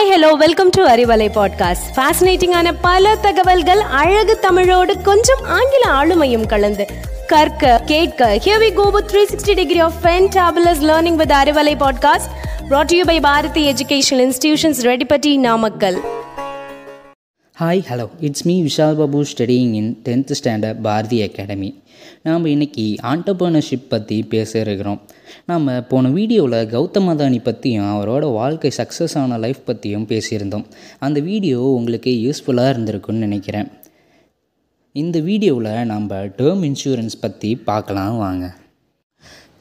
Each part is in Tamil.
Hi hello welcome to Arivalai podcast ஃபேசினேட்டிங்கான பல தகவல்கள் அழகு தமிழோடு கொஞ்சம் ஆங்கில ஆளுமையும் கலந்து. கற்க கேட்க here we go with 360 degree of fantabulous learning with Arivalai podcast brought to you by Bharathi educational institutions Reddipatti Namakkal hi hello it's me Vishal Babu studying in tenth standard Bharathi academy நாம் இன்றைக்கி ஆண்டர்பர்னர்ஷிப் பற்றி பேச இருக்கிறோம். நாம் போன வீடியோவில் கௌதம் அதானி பற்றியும் அவரோட வாழ்க்கை சக்ஸஸ் ஆன லைஃப் பற்றியும் பேசியிருந்தோம். அந்த வீடியோ உங்களுக்கு யூஸ்ஃபுல்லாக இருந்திருக்குன்னு நினைக்கிறேன். இந்த வீடியோவில் நம்ம டேர்ம் இன்சூரன்ஸ் பற்றி பார்க்கலாம் வாங்க.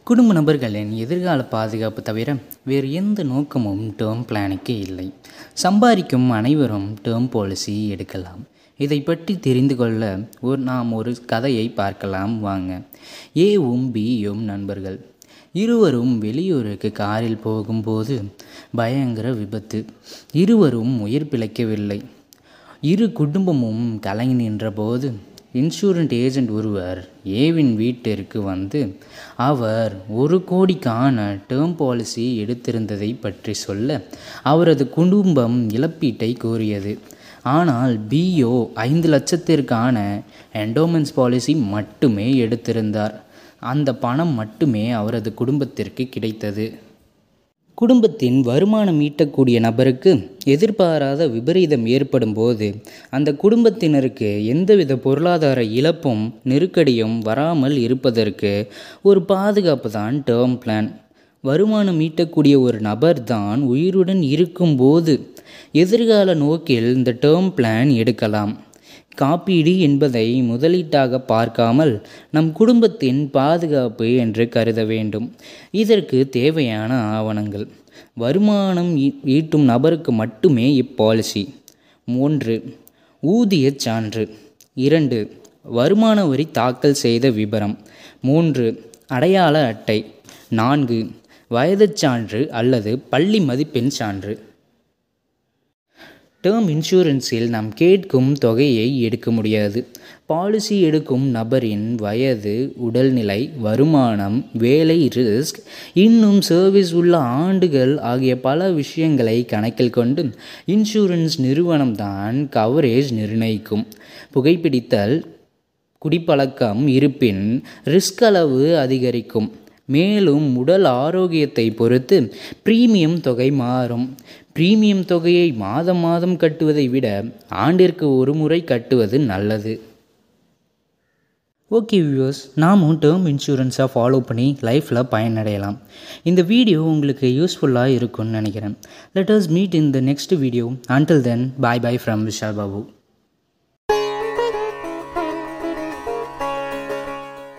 குடும்ப நபர்களின் எதிர்கால பாதுகாப்பு தவிர வேறு எந்த நோக்கமும் டேர்ம் பிளானுக்கு இல்லை. சம்பாதிக்கும் அனைவரும் டேர்ம் பாலிசி எடுக்கலாம். இதை பற்றி தெரிந்து கொள்ள ஒரு நாம் ஒரு கதையை பார்க்கலாம் வாங்க. ஏவும் பியும் நண்பர்கள். இருவரும் வெளியூருக்கு காரில் போகும்போது பயங்கர விபத்து. இருவரும் உயிர் பிழைக்கவில்லை. இரு குடும்பமும் கலங்கி நின்றபோது இன்சூரன்ஸ் ஏஜென்ட் ஒருவர் ஏவின் வீட்டிற்கு வந்து அவர் ஒரு கோடிக்கான டேர்ம் பாலிசி எடுத்திருந்ததை பற்றி சொல்ல அவரது குடும்பம் இழப்பீட்டை கோரியது. ஆனால் பிஓ ஐந்து லட்சத்திற்கான என்டோமென்ஸ் பாலிசி மட்டுமே எடுத்திருந்தார். அந்த பணம் மட்டுமே அவரது குடும்பத்திற்கு கிடைத்தது. குடும்பத்தின் வருமானம் ஈட்டக்கூடிய நபருக்கு எதிர்பாராத விபரீதம் ஏற்படும் போது அந்த குடும்பத்தினருக்கு எந்தவித பொருளாதார இழப்பும் நெருக்கடியும் வராமல் இருப்பதற்கு ஒரு பாதுகாப்பு தான் டேர்ம் பிளான் வருமானம் ஈட்டக்கூடிய ஒரு நபர் தான் உயிருடன் இருக்கும்போது எதிர்கால நோக்கில் இந்த டேர்ம் பிளான் எடுக்கலாம். காப்பீடு என்பதை முதலீட்டாக பார்க்காமல் நம் குடும்பத்தின் பாதுகாப்பு என்று கருத வேண்டும். இதற்கு தேவையான ஆவணங்கள். வருமானம் ஈட்டும் நபருக்கு மட்டுமே இப்பாலிசி. மூன்று ஊதியச் சான்று. இரண்டு வருமான வரி தாக்கல் செய்த விபரம். மூன்று அடையாள அட்டை. நான்கு வயதுச் சான்று அல்லது பள்ளி மதிப்பெண் சான்று. டேர்ம் இன்சூரன்ஸில் நாம் கேட்கும் தொகையை எடுக்க முடியாது. பாலிசி எடுக்கும் நபரின் வயது உடல்நிலை வருமானம் வேலை ரிஸ்க் இன்னும் சர்வீஸ் உள்ள ஆண்டுகள் ஆகிய பல விஷயங்களை கணக்கில் கொண்டு இன்சூரன்ஸ் நிறுவனம்தான் கவரேஜ் நிர்ணயிக்கும். புகைப்பிடித்தல் குடிப்பழக்கம் இருப்பின் ரிஸ்க் அளவு அதிகரிக்கும். மேலும் உடல் ஆரோக்கியத்தை பொறுத்து ப்ரீமியம் தொகை மாறும். ப்ரீமியம் தொகையை மாதம் மாதம் கட்டுவதை விட ஆண்டிற்கு ஒரு முறை கட்டுவது நல்லது. ஓகே வியூவர்ஸ் நாமும் டேர்ம் இன்சூரன்ஸை ஃபாலோ பண்ணி லைஃப்பில் பயனடையலாம். இந்த வீடியோ உங்களுக்கு யூஸ்ஃபுல்லாக இருக்கும்னு நினைக்கிறேன். Let us meet in the next video until then bye bye from Vishal Babu